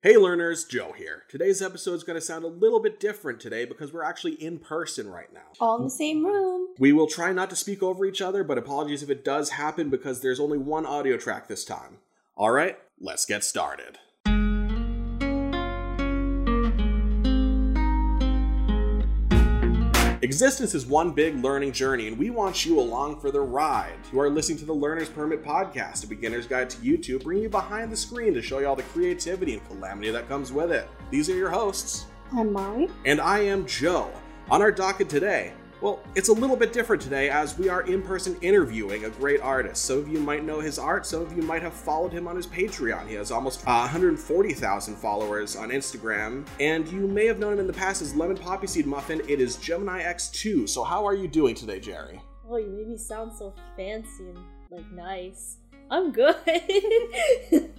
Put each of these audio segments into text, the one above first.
Hey learners, Joe here. Today's episode is going to sound a little bit different today because we're actually in person right now. All in the same room. We will try not to speak over each other, but apologies if it does happen because there's only one audio track this time. All right, let's get started. Existence is one big learning journey, and we want you along for the ride. You are listening to the Learner's Permit Podcast, a beginner's guide to YouTube, bringing you behind the screen to show you all the creativity and calamity that comes with it. These are your hosts, I'm Molly. and I am Joe. On our docket today, well, it's a little bit different today as we are in person interviewing a great artist. Some of you might know his art, some of you might have followed him on his Patreon. He has almost uh, 140,000 followers on Instagram, and you may have known him in the past as Lemon Poppy Seed Muffin. It is Jeminix2. So, how are you doing today, Jerry? Oh, you made me sound so fancy and like nice. I'm good.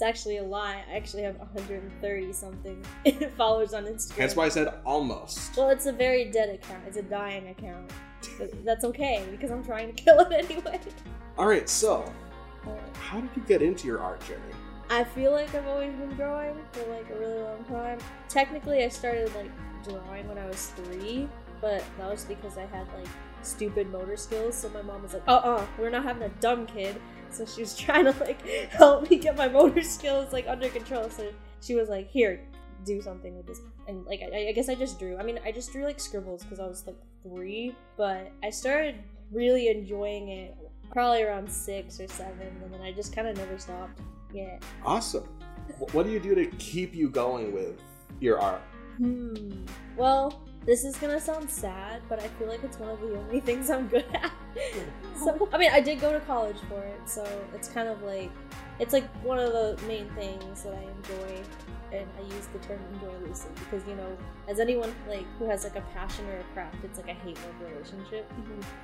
it's actually a lie. I actually have 130 something followers on Instagram. That's why I said almost. Well, it's a very dead account. It's a dying account. But that's okay because I'm trying to kill it anyway. All right, so how did you get into your art, Jerry? I feel like I've always been drawing for like a really long time. Technically, I started like drawing when I was three, but that was because I had like stupid motor skills. So my mom was like, "Uh, uh, we're not having a dumb kid." So she was trying to like help me get my motor skills like under control. So she was like, "Here, do something with this." And like, I, I guess I just drew. I mean, I just drew like scribbles because I was like three, but I started really enjoying it probably around six or seven, and then I just kind of never stopped. Yeah. Awesome. What do you do to keep you going with your art? Hmm. Well, this is gonna sound sad, but I feel like it's one of the only things I'm good at. So, I mean, I did go to college for it, so it's kind of like it's like one of the main things that I enjoy, and I use the term enjoy loosely because you know, as anyone like who has like a passion or a craft, it's like a hate love relationship.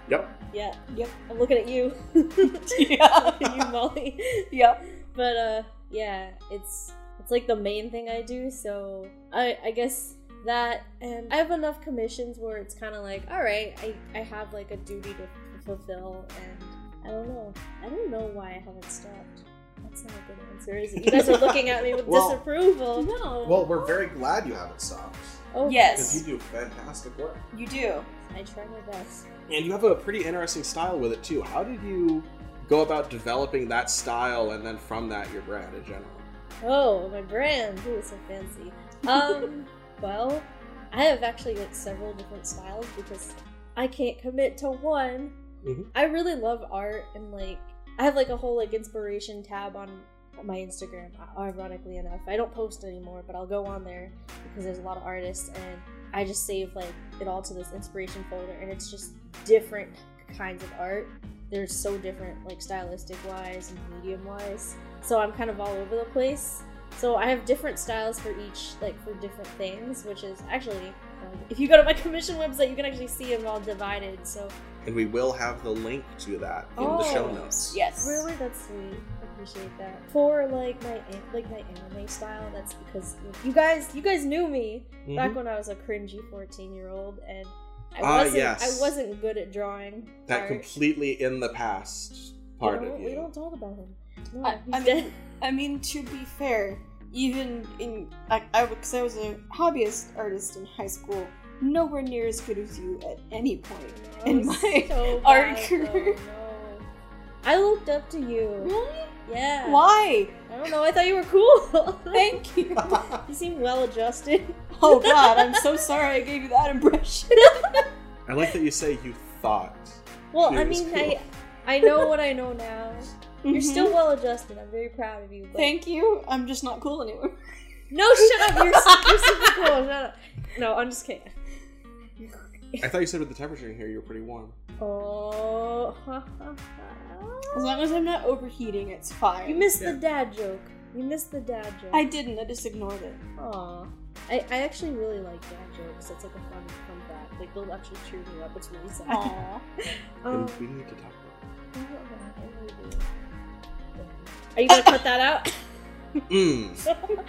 Yep. Yeah. Yep. I'm looking at you. Yeah. you, Molly. Yep. but uh yeah it's it's like the main thing i do so i i guess that and i have enough commissions where it's kind of like all right i i have like a duty to fulfill and i don't know i don't know why i haven't stopped that's not a good answer is it you guys are looking at me with Well- disapproval No. Well, we're very glad you haven't stopped oh Yes. because you do fantastic work. you do. i try my best And you have a pretty interesting style with it too. How did you go about developing that style and then from that your brand in general? Oh, my brand. Ooh, so fancy. Um, well, I have actually like several different styles because I can't commit to one. Mhm. I really love art and like I have like a whole like inspiration tab on my Instagram. Ironically enough, I don't post anymore, but I'll go on there because there's a lot of artists and I just save like it all to this inspiration folder and it's just different kinds of art. They're so different, like stylistic wise and medium wise. So I'm kind of all over the place. So I have different styles for each, like for different things, which is actually, if you go to my commission website, you can actually see them all divided. So And we will have the link to that in the show Oh, notes. Yes. really, that's sweet. I appreciate that. For like my like my anime style, that's because you guys, you guys knew me back Mhm. when I was a cringy 14 year old, and I Ah, wasn't, yes. I wasn't good at drawing. That art. completely in the past part we of don't, you. We don't talk about him. No, I- I mean- I mean, to be fair, even in I, I because I was a hobbyist artist in high school, nowhere near as good as you at any point. No, in my so art career. though, no. I looked up to you. Really? Yeah. Why? I don't know. I thought you were cool. Thank you. you seem well adjusted. oh God, I'm so sorry I gave you that impression. I like that you say you thought. Well, I mean, cool. I I know what I know now. You're Mhm. still well adjusted. I'm very proud of you. But... Thank you. I'm just not cool anymore. No, shut up. You're, you're super cool. Shut up. No, I'm just kidding. I thought you said with the temperature in here you were pretty warm. Oh, As long as I'm not overheating, it's fine. you missed Yeah. the dad joke. You missed the dad joke. I didn't. I just ignored it. Aw. I, I actually really like dad jokes. It's like a fun fun fact. Like they'll actually cheer me up. It's really sad. Aww. Um, we need to talk about Are you gonna cut that out? it. Mm.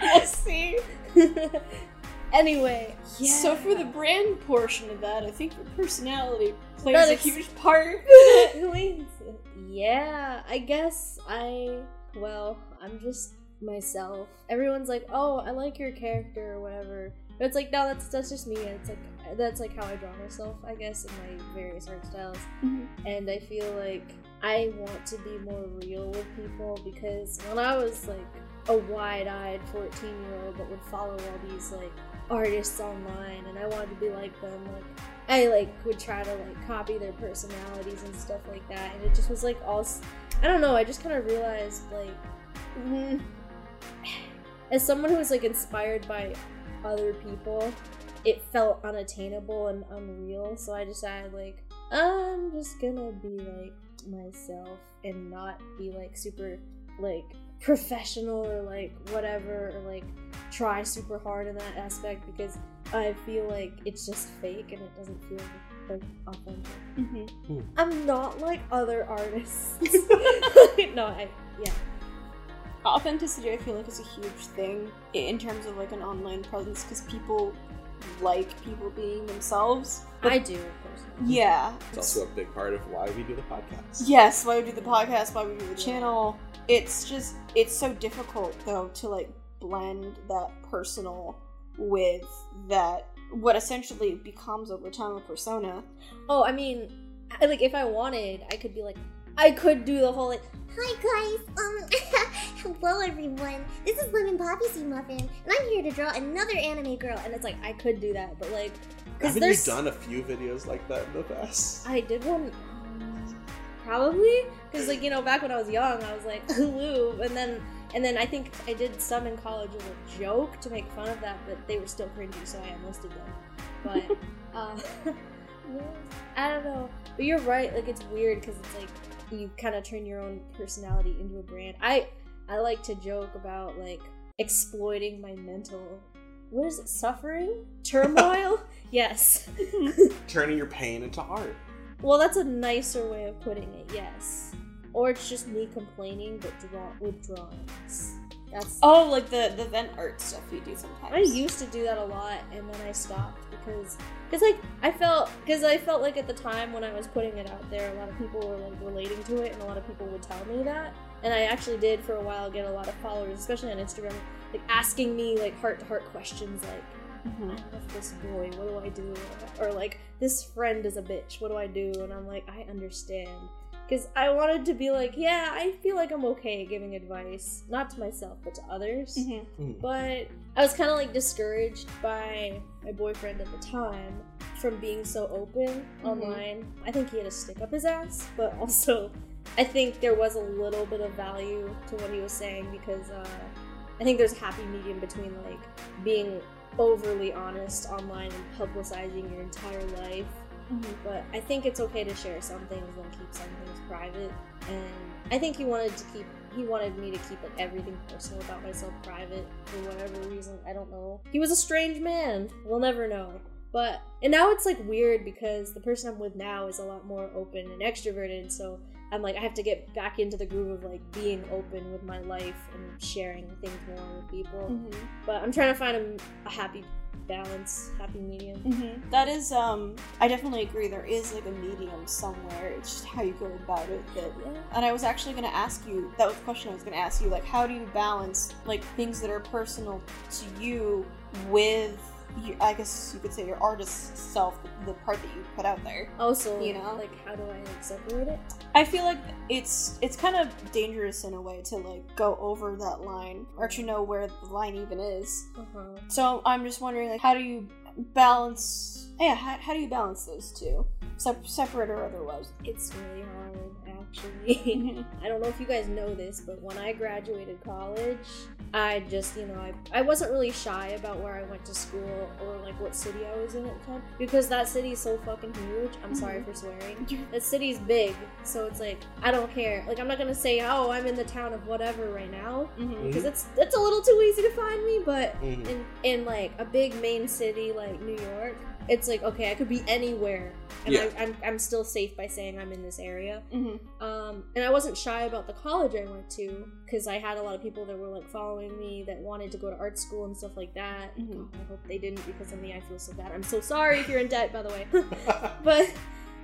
we'll see. anyway, yeah. So for the brand portion of that, I think your personality plays That a ex- huge part. yeah, I guess I. Well, I'm just myself. Everyone's like, "Oh, I like your character or whatever." But it's like, no, that's that's just me. And It's like that's like how I draw myself, I guess, in my various art styles. Mhm. And I feel like I want to be more real with people because when I was like a wide-eyed 14-year-old that would follow all these like artists online and I wanted to be like them, like I like would try to like copy their personalities and stuff like that, and it just was like all I don't know. I just kind of realized like mm, as someone who was like inspired by other people, it felt unattainable and unreal. So I decided like I'm just gonna be like myself and not be like super like professional or like whatever or like try super hard in that aspect because I feel like it's just fake and it doesn't feel like authentic. Mhm. I'm not like other artists. no, I yeah. Authenticity, I feel like, is a huge thing in terms of like an online presence because people like people being themselves. But I do personally. Yeah. It's also a big part of why we do the podcast. Yes, why we do the podcast, why we do the channel. It's just it's so difficult though to like blend that personal with that what essentially becomes over time a persona. Oh, I mean, I- like if I wanted, I could be like, I could do the whole like, Hi guys, um, hello everyone. This is Lemon Poppy Seed Muffin, and I'm here to draw another anime girl. and it's like I could do that, but like, because Haven't you done a few videos like that in the past? I did one. um, Probably because, like you know, back when I was young, I was like Lou, and then and then I think I did some in college as a joke to make fun of that, but they were still cringy, so I unlisted them. But uh, I don't know. But you're right. Like it's weird because it's like you kind of turn your own personality into a brand. I I like to joke about like exploiting my mental. What is it? Suffering, turmoil. yes. Turning your pain into art. Well, that's a nicer way of putting it, yes. Or it's just me complaining, but draw with drawings. That's. Oh, like the the vent art stuff we do sometimes. I used to do that a lot, and then I stopped because, because like I felt, because I felt like at the time when I was putting it out there, a lot of people were like relating to it, and a lot of people would tell me that, and I actually did for a while get a lot of followers, especially on Instagram, like asking me like heart to heart questions, like, Mhm. I love this boy. What do I do? Or like, this friend is a bitch. What do I do? And I'm like, I understand. Because I wanted to be like, yeah, I feel like I'm okay giving advice, not to myself, but to others. Mhm. But I was kind of like discouraged by my boyfriend at the time from being so open online. I think he had a stick up his ass, but also I think there was a little bit of value to what he was saying because uh, I think there's a happy medium between like being overly honest online and publicizing your entire life Mhm. but I think it's okay to share some things and keep some things private. And I think he wanted to keep he wanted me to keep like everything personal about myself private for whatever reason. I don't know. He was a strange man. We'll never know. But and now it's like weird because the person I'm with now is a lot more open and extroverted. So I'm like I have to get back into the groove of like being open with my life and sharing things more with people. Mhm. But I'm trying to find a, a happy balance, happy medium. Mhm. That is, um, I definitely agree. There is like a medium somewhere. It's just how you go about it. That, Yeah. and I was actually going to ask you. That was the question I was going to ask you. Like, how do you balance like things that are personal to you with, you, I guess you could say your artist self, the part that you put out there. Also, You know? like how do I like separate it? I feel like it's it's kind of dangerous in a way to like go over that line or to know where the line even is. Uh-huh. So I'm just wondering, like, how do you balance? Yeah, how, how do you balance those two, Sep- separate or otherwise? It's really hard, actually. I don't know if you guys know this, but when I graduated college, I just, you know, I, I wasn't really shy about where I went to school or like what city I was in at the time because that city's so fucking huge. I'm sorry for swearing. That city's big, so it's like I don't care. Like I'm not gonna say, oh, I'm in the town of whatever right now Mhm. because it's it's a little too easy to find me. But Mhm. in in like a big main city like New York, it's like okay, I could be anywhere, and Yeah. I, I'm I'm still safe by saying I'm in this area. Mhm. Um, and I wasn't shy about the college I went to because I had a lot of people that were like following me that wanted to go to art school and stuff like that. Mhm. I hope they didn't because of me. I feel so bad. I'm so sorry if you're in debt, by the way. but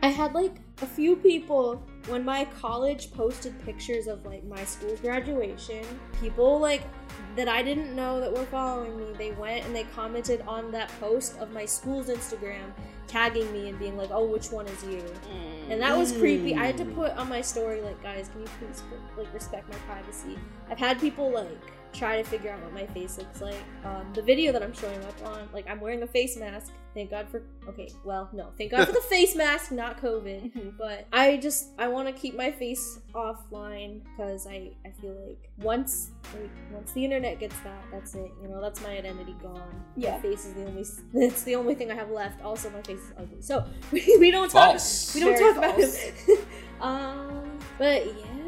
I had like a few people when my college posted pictures of like my school graduation. People like that I didn't know that were following me. They went and they commented on that post of my school's Instagram, tagging me and being like, "Oh, which one is you?" And that was creepy. I had to Mm. put on my story like, "Guys, can you please like respect my privacy?" I've had people like try to figure out what my face looks like. Um, the video that I'm showing up on, like I'm wearing a face mask. Thank God for okay, well, no, thank God for the face mask, not COVID. Mhm. But I just I want to keep my face offline because I I feel like once like once the internet gets that, that's it. You know, that's my identity gone. Yeah. my face is the only it's the only thing I have left. Also, my face is ugly, so we, we don't talk False. we don't Very talk about false. it. um, but yeah.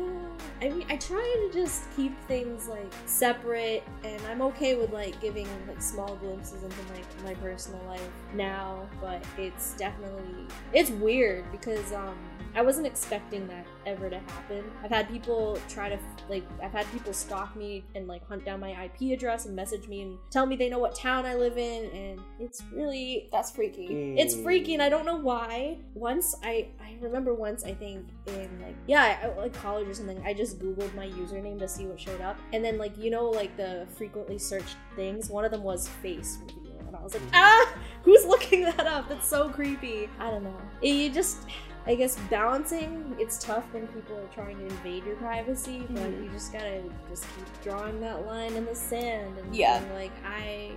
I mean, I try to just keep things like separate, and I'm okay with like giving like small glimpses into like my personal life now. But it's definitely it's weird because um I wasn't expecting that ever to happen. I've had people try to like I've had people stalk me and like hunt down my IP address and message me and tell me they know what town I live in, and it's really That's freaky. it's freaky and I don't know why. Once I I remember once I think in like yeah, I, like college or something, I just googled my username to see what showed up. And then like you know like the frequently searched things, one of them was face reveal. And I was like, "Ah, who's looking that up? That's so creepy." I don't know. It- you just I guess balancing it's tough when people are trying to invade your privacy, but Mhm. you just gotta just keep drawing that line in the sand and Yeah. being like, I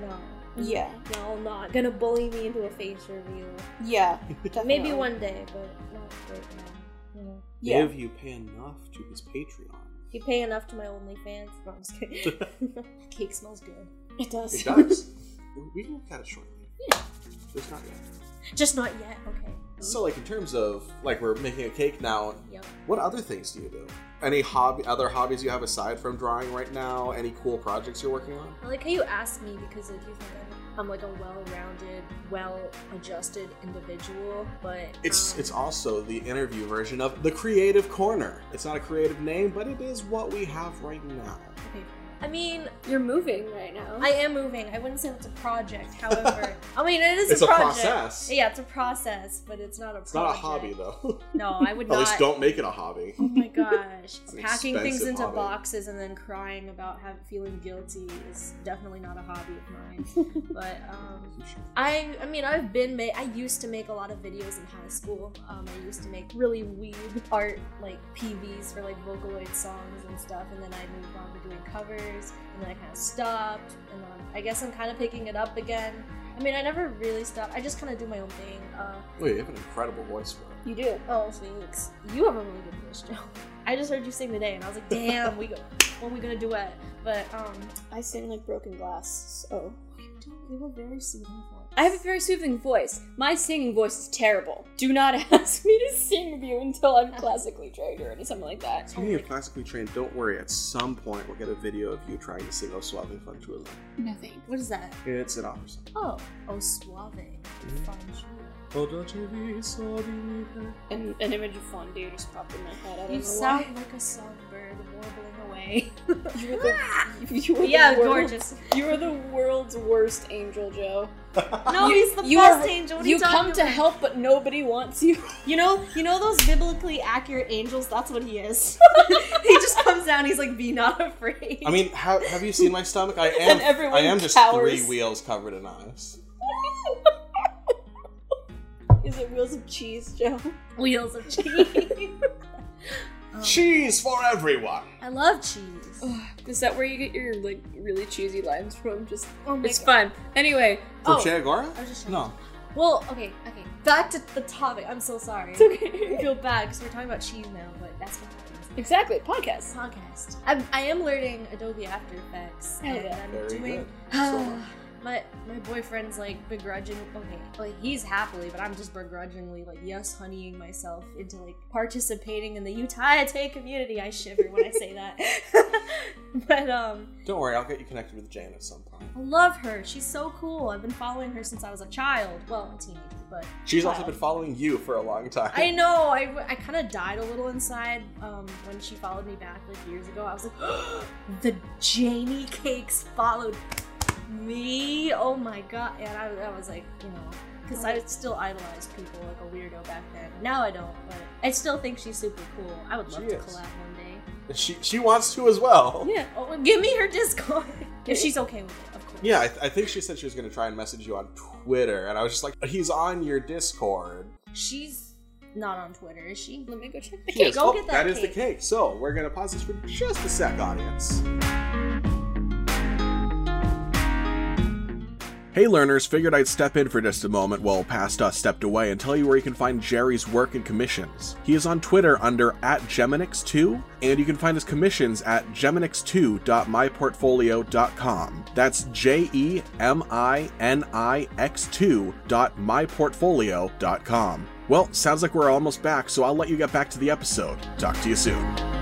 no. Yeah. Y'all not gonna bully me into a face reveal. Yeah. Maybe one day, but not right now. You know, Yeah. If you pay enough to his Patreon. if you pay enough to my OnlyFans. No, I'm just kidding. Cake smells good. It does. It does. we can look at it shortly. Yeah. There's not yet. Just not yet. Okay. So, like, in terms of, like, we're making a cake now, Yep. what other things do you do? Any hobby, other hobbies you have aside from drawing right now? Any cool projects you're working on? I like how you ask me because like you think I'm, I'm like a well-rounded, well-adjusted individual, but It's um, it's also the interview version of the Creative Corner. It's not a creative name, but it is what we have right now. okay. I mean, You're moving right now. I am moving. I wouldn't say it's a project. However, I mean it is It's a a project. process. Yeah, it's a process, but it's not a. Project. It's not a hobby though. No, I would At not. least don't make it a hobby. Oh my gosh. An Packing things expensive into hobby. boxes and then crying about have, feeling guilty is definitely not a hobby of mine. but um, I I mean I've been ma- I used to make a lot of videos in high school. Um, I used to make really weird art like PVs for like Vocaloid songs and stuff and then I moved on to doing covers and then I kind of stopped and then I guess I'm kind of picking it up again. I mean I never really stopped. I just kind of do my own thing. Uh, Wait, you have an incredible voice for it. you do. Oh, thanks. You have a really good voice, Joe. I just heard you sing today, and I was like, "Damn, we go. When are we gonna duet?" But um, I sing like broken glass. So you don't. You have a very soothing voice. I have a very soothing voice. My singing voice is terrible. Do not ask me to sing with you until I'm classically trained or anything like that. Speaking of classically trained, don't worry. At some point, we'll get a video of you trying to sing "O Soave Fanciulla." No thanks. What is that? It's an opera song. Oh, oh, suave. Fanciulla. Oh, dolce viso di te. And an image of fondue just popped in my head. I don't You know sound why. like a songbird warbling away. You were the, ah! you were yeah, the world's- gorgeous. You are the world's worst angel, Joe. No, You- he's the you best are- angel. What are you you talking come to about? help, but nobody wants you. You know, you know those biblically accurate angels. That's what he is. he just comes down. He's like, "Be not afraid." I mean, have, have you seen my stomach? I am. And I am just cowers. three wheels covered in ice. Is it wheels of cheese, Joe? wheels of cheese. Um, Cheese for everyone. I love cheese. Ugh, Is that where you get your like really cheesy lines from? Just Oh my it's God. fun. Anyway, From Oh. Che Guevara? I was just No. Well, okay, okay. Back to the topic. I'm so sorry. it's okay. I feel bad because we're talking about cheese now, but that's what happens. exactly, podcast. Podcast. I'm, I am learning Adobe After Effects, Hell and yeah. I'm Very doing. good. So am I. my my boyfriend's like begrudging. Okay, like he's happily, but I'm just begrudgingly like yes, honeying myself into like participating in the utaite community. I shiver when I say that. but um, Don't worry, I'll get you connected with Jane at some point. I love her. She's so cool. I've been following her since I was a child. Well, a teenager, but She's also been following you for a long time. I know. I, I kind of died a little inside um, when she followed me back like years ago. I was like, the Janie cakes followed me. Oh my god! And I, I was like, you know, because I still idolized people like a weirdo back then. Now I don't, but I still think she's super cool. I would love She to is. collab one day. She she wants to as well. Yeah, oh, give me her Discord if she's okay with it, of course. Yeah, I, I think she said she was going to try and message you on Twitter, and I was just like, he's on your Discord. she's not on Twitter, is she? Let me go check the cake. go Oh, get that That is the cake. cake. So we're going to pause this for just a sec, audience. Hey learners, figured I'd step in for just a moment while Past Us stepped away and tell you where you can find Jerry's work and commissions. He is on Twitter under at Jeminix2, and you can find his commissions at jeminix2.myportfolio.com. That's J E M I N I X 2.myportfolio.com. Well, sounds like we're almost back, so I'll let you get back to the episode. Talk to you soon.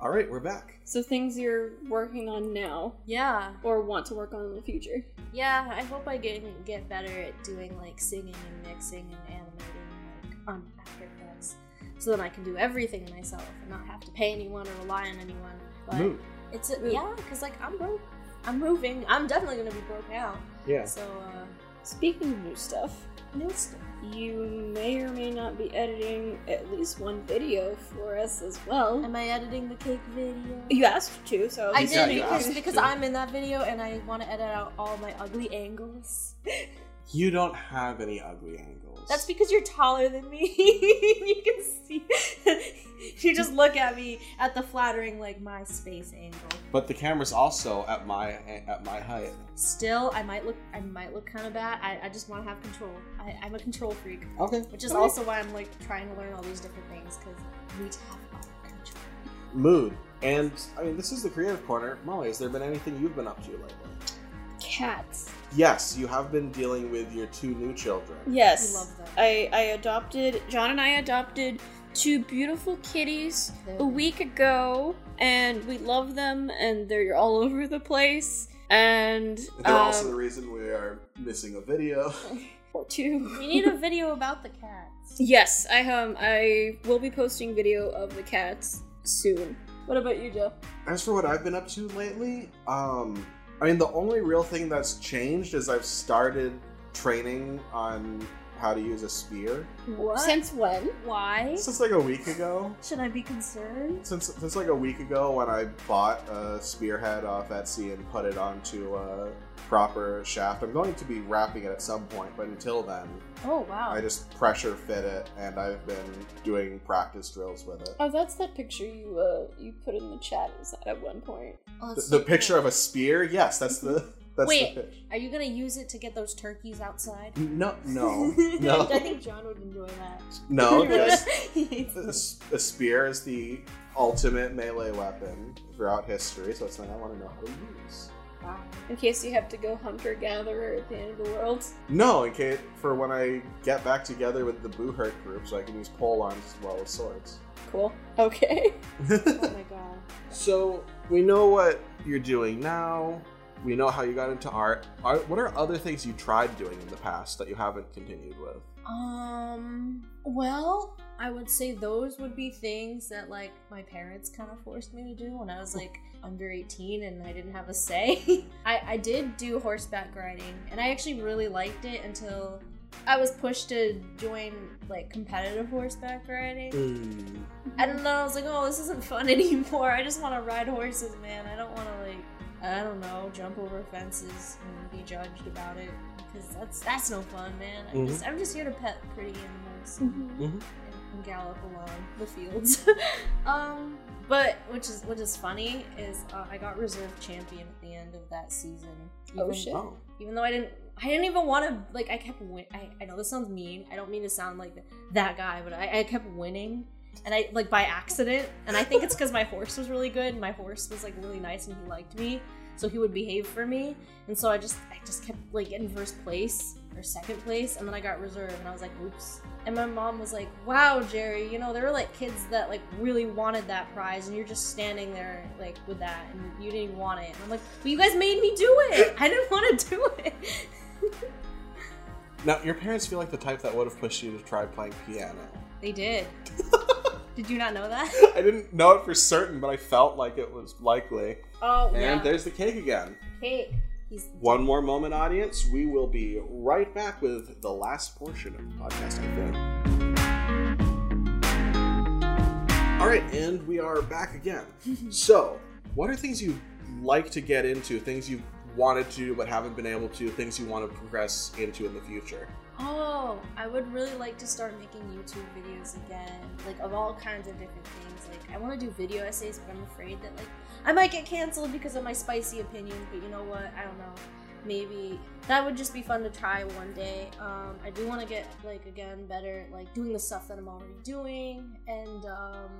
All right, we're back. So things you're working on now, Yeah, or want to work on in the future. yeah. I hope I get get better at doing like singing and mixing and animating like on After Effects, so then I can do everything myself and not have to pay anyone or rely on anyone. But Mood. it's a, Mood. yeah, because like I'm broke. I'm moving. I'm definitely gonna be broke now. Yeah. So uh, Speaking of new stuff, new stuff. You may or may not be editing at least one video for us as well. Am I editing the cake video? You asked to, so I did because because. I'm in that video and I want to edit out all my ugly angles. You don't have any ugly angles. That's because you're taller than me. you can see. you just look at me at the flattering like my space angle. But the camera's also at my at my height. Still, I might look. I might look kind of bad. I, I just want to have control. I, I'm a control freak, Okay. which is Alright. also why I'm like trying to learn all these different things because I need to have all control. mood. And I mean, this is the creative corner. Molly, has there been anything you've been up to lately? cats. Yes, you have been dealing with your two new children. Yes. I love them. I, I adopted John and I adopted two beautiful kitties a week ago, and we love them, and they're all over the place. And They're um, also the reason we are missing a video. or two. We need a video about the cats. Yes, I um I will be posting video of the cats soon. What about you, Joe? As for what I've been up to lately, um, I mean, the only real thing that's changed is I've started training on how to use a spear What? Since when? Why? since like a week ago. Should I be concerned? Since since like a week ago when I bought a spearhead off Etsy and put it onto a proper shaft. I'm going to be wrapping it at some point, but until then, Oh wow. I just pressure fit it, and I've been doing practice drills with it. Oh, that's that picture you uh you put in the chat. Is that at one point? Oh, The, that's the picture cool. of a spear, yes, that's the that's Wait. the pitch. Are you gonna use it to get those turkeys outside? No, no, no, I think John would enjoy that. no. this- He hates A them. s- a spear is the ultimate melee weapon throughout history, so it's something I want to know how to use. Wow. In case you have to go hunter gatherer at the end of the world. No, in case for when I get back together with the Buhurt group, so I can use pole arms as well as swords. Cool. Okay. Oh my god. so we know what you're doing now. We know how you got into art. Are, what are other things you tried doing in the past that you haven't continued with? Um. Well, I would say those would be things that like my parents kind of forced me to do when I was like under 18 and I didn't have a say. I I did do horseback riding and I actually really liked it until I was pushed to join like competitive horseback riding. I don't know. I was like, oh, this isn't fun anymore. I just want to ride horses, man. I don't want to like, I don't know, jump over fences and be judged about it because that's that's no fun, man. I'm just I'm just here to pet pretty animals Mm-hmm. and, and gallop along the fields. um, but which is what is funny is uh, I got reserve champion at the end of that season. Oh, even- shit. Oh, even though I didn't I didn't even want to like I kept win I, I know this sounds mean I don't mean to sound like that guy but I, I kept winning and I like by accident and I think it's because my horse was really good and my horse was like really nice and he liked me so he would behave for me and so I just I just kept like getting first place or second place and then I got reserve and I was like oops and my mom was like wow Jerry you know there were like kids that like really wanted that prize and you're just standing there like with that and you didn't even want it and I'm like but you guys made me do it I didn't want to do it now your parents feel like the type that would have pushed you to try playing piano. They did. Did you not know that? I didn't know it for certain, but I felt like it was likely. Oh, And yeah. there's the cake again. Cake. He's One more moment, audience. We will be right back with the last portion of the podcast, I think. All right, and we are back again. so, what are things you like to get into? Things you wanted to but haven't been able to? Things you want to progress into in the future? Oh, I would really like to start making YouTube videos again, like of all kinds of different things. Like I want to do video essays, but I'm afraid that like I might get canceled because of my spicy opinion. But you know what? I don't know. Maybe that would just be fun to try one day. Um, I do want to get like again better, at, like doing the stuff that I'm already doing, and um,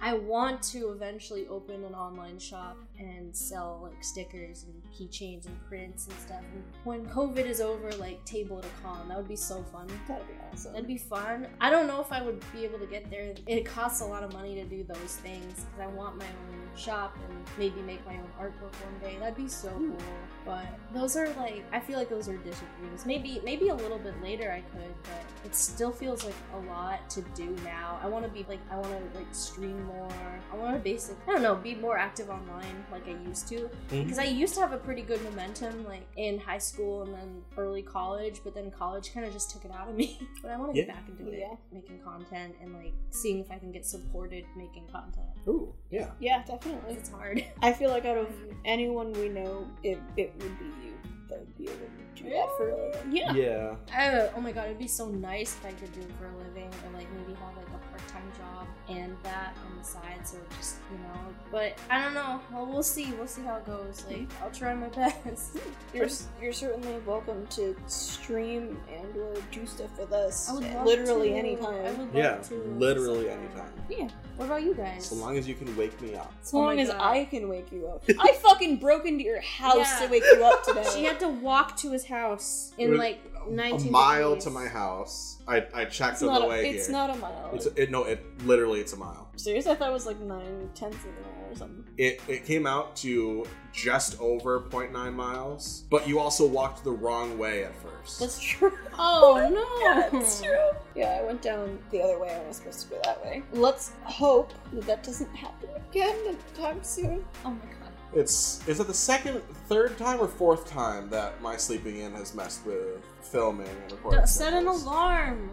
I want to eventually open an online shop and sell like stickers and keychains and prints and stuff. And when COVID is over, like table at a con, that would be so fun. That'd be awesome. That'd be fun. I don't know if I would be able to get there. It costs a lot of money to do those things because I want my own shop and maybe make my own artwork one day. That'd be so cool. But those are like I feel like those are dreams. Maybe maybe a little bit later I could, but it still feels like a lot to do now. I want to be like I want to like stream more. I want to basic I don't know be more active online like I used to because I used to have a pretty good momentum like in high school and then early college, but then college kind of just took it out of me. but I want to get back into it, Yeah. making content and like seeing if I can get supported making content. Ooh, yeah. yeah, definitely. It's hard. I feel like out of anyone we know, it, it would be you that would be able to do that for a living. Yeah. Yeah. Uh, oh my god, it'd be so nice if I could do it for a living or like maybe have like a part time job and that on the side. So just, you know, but I don't know. Well, we'll see. We'll see how it goes. Like, mm-hmm. I'll try my best. Mm-hmm. You're, you're certainly welcome to stream and or do stuff with us I would love literally to. I anytime. would love Yeah, to. literally sometime. anytime. Yeah. What about you guys? So long as you can wake me up. As Oh long my as God. I can wake you up. I fucking broke into your house Yeah. to wake you up today. She had to walk to his house in was like A 19 mile degrees. to my house. I, I checked it's on not, the a, way it's here. not a mile. It's it, no, it literally it's a mile. Seriously, I thought it was like nine tenths of a mile or something. It it came out to just over 0.9 miles, but you also walked the wrong way at first. That's true. Oh, oh no! Yeah, that's true. Yeah, I went down the other way. I was supposed to go that way. Let's hope that that doesn't happen again anytime soon. Oh my god. It's is it the second, third time or fourth time that my sleeping in has messed with filming and recording? Set an alarm.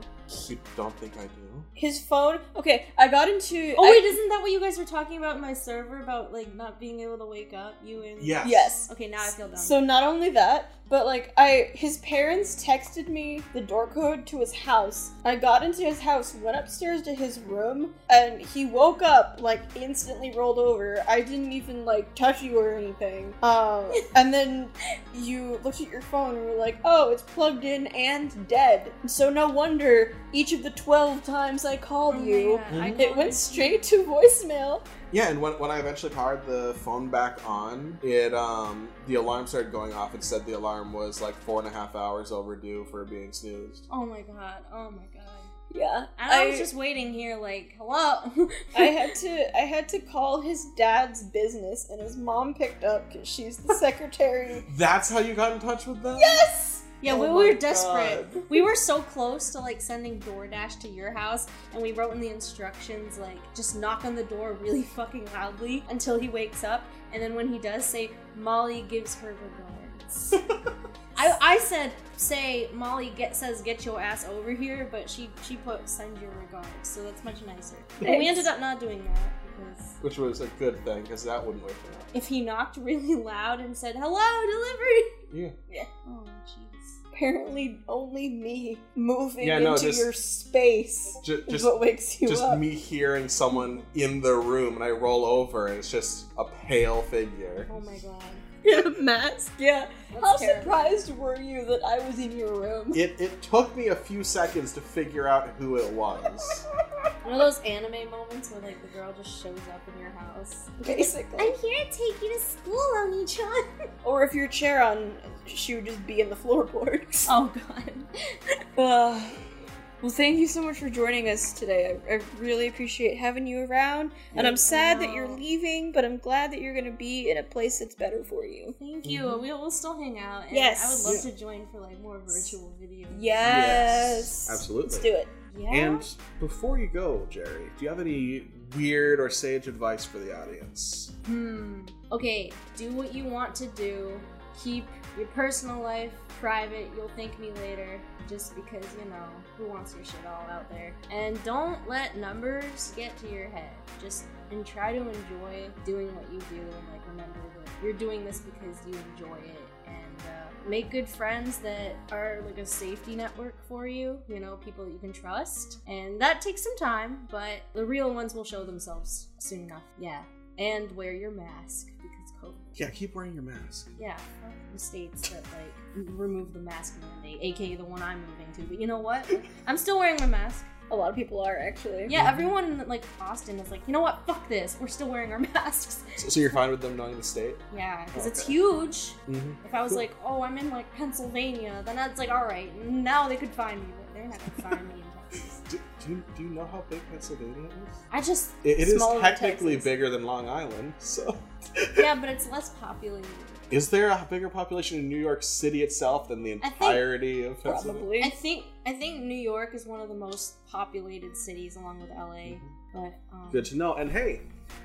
You don't think I do? His phone. Okay, I got into. Oh I- wait, isn't that what you guys were talking about in my server about like not being able to wake up? You and Yes. Yes. Okay, now I feel dumb. So not only that, but like I his parents texted me the door code to his house. I got into his house, went upstairs to his room, and he woke up like instantly rolled over. I didn't even like touch you or anything. Um and then you looked at your phone and were like, "Oh, it's plugged in and dead." So no wonder each of the 12 times I called Oh my you, God, I it went straight to voicemail. Yeah, and when, when I eventually powered the phone back on, it um the alarm started going off. It said the alarm was like four and a half hours overdue for being snoozed. Oh my god. Oh my god. Yeah. And I, was just waiting here, like, hello. I had to I had to call his dad's business and his mom picked up because she's the secretary. That's how you got in touch with them? yes! Yeah, Oh we were desperate. God. We were so close to like sending DoorDash to your house, and we wrote in the instructions like just knock on the door really fucking loudly until he wakes up, and then when he does, say Molly gives her regards. I, I said say Molly get says get your ass over here, but she she put send your regards, so that's much nicer. And we ended up not doing that because Which was a good thing, because that wouldn't wake up. if he knocked really loud and said hello delivery, Yeah. Yeah. oh jeez. Apparently only me moving Yeah, no, into just- your space Ju- is just what wakes you just up. Just me hearing someone in the room, and I roll over, and it's just a pale figure. Oh my god. In a mask. Yeah. That's How terrible. surprised were you that I was in your room? It, it took me a few seconds to figure out who it was. One of those anime moments where like the girl just shows up in your house. Basically. I'm here to take you to school, Onii-chan. Or if your chair on, she would just be in the floorboards. Oh god. Uh, well, thank you so much for joining us today. I, I really appreciate having you around. and I'm sad that you're leaving, but I'm glad that you're going to be in a place that's better for you. Thank you. We'll, we'll still hang out. And Yes. I would love Yeah. to join for like more virtual videos. Yes. Absolutely. Let's do it. Yeah. And before you go, Jerry, do you have any weird or sage advice for the audience? Hmm. Okay, do what you want to do. Keep your personal life private. You'll thank me later. Just because, you know, who wants your shit all out there? And don't let numbers get to your head. Just and try to enjoy doing what you do and like remember that you're doing this because you enjoy it and uh, make good friends that are like a safety network for you you know people that you can trust. And that takes some time but the real ones will show themselves soon enough. Yeah. And wear your mask because covid. Yeah, keep wearing your mask. yeah the states that like remove the mask mandate aka the one i'm moving to. But you know what? I'm still wearing my mask A lot of people are actually. yeah everyone in like austin is like you know what fuck this we're still wearing our masks So, so you're fine with them knowing the state? yeah because it's Okay. huge Mm-hmm. If I was Cool. like, oh, I'm in like Pennsylvania, then that's like, all right, now they could find me, but they're not gonna find me in Texas. Do, do, you, do you know how big Pennsylvania is? I just It, it is technically Texas. bigger than Long Island, so. Yeah, but it's less populated. Is there a bigger population in New York City itself than the I think- entirety of Pennsylvania? Probably. I think I think New York is one of the most populated cities, along with LA. But um, Good to know. And hey,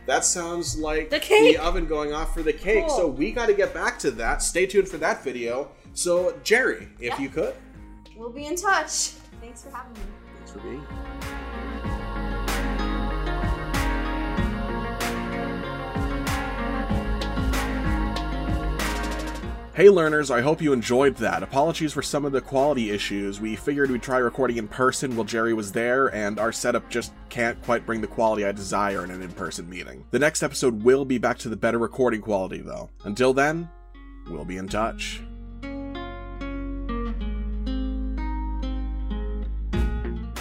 that sounds like The cake! oven going off for the cake. Cool. So we got to get back to that. Stay tuned for that video. So Jerry, if Yeah. you could, we'll be in touch. Thanks for having me. Thanks for being. here. Hey learners, I hope you enjoyed that. Apologies for some of the quality issues. We figured we'd try recording in person while Jerry was there, and our setup just can't quite bring the quality I desire in an in person meeting. The next episode will be back to the better recording quality, though. Until then, we'll be in touch.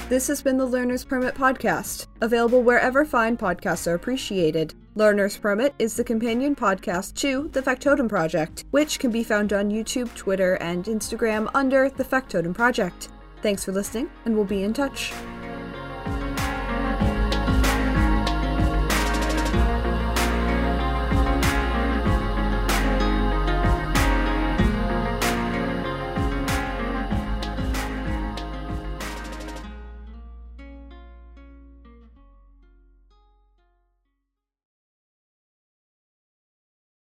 This has been the Learner's Permit podcast, available wherever fine podcasts are appreciated. Learner's Permit is the companion podcast to The Factotum Project, which can be found on YouTube, Twitter, and Instagram under The Factotum Project. Thanks for listening, and we'll be in touch.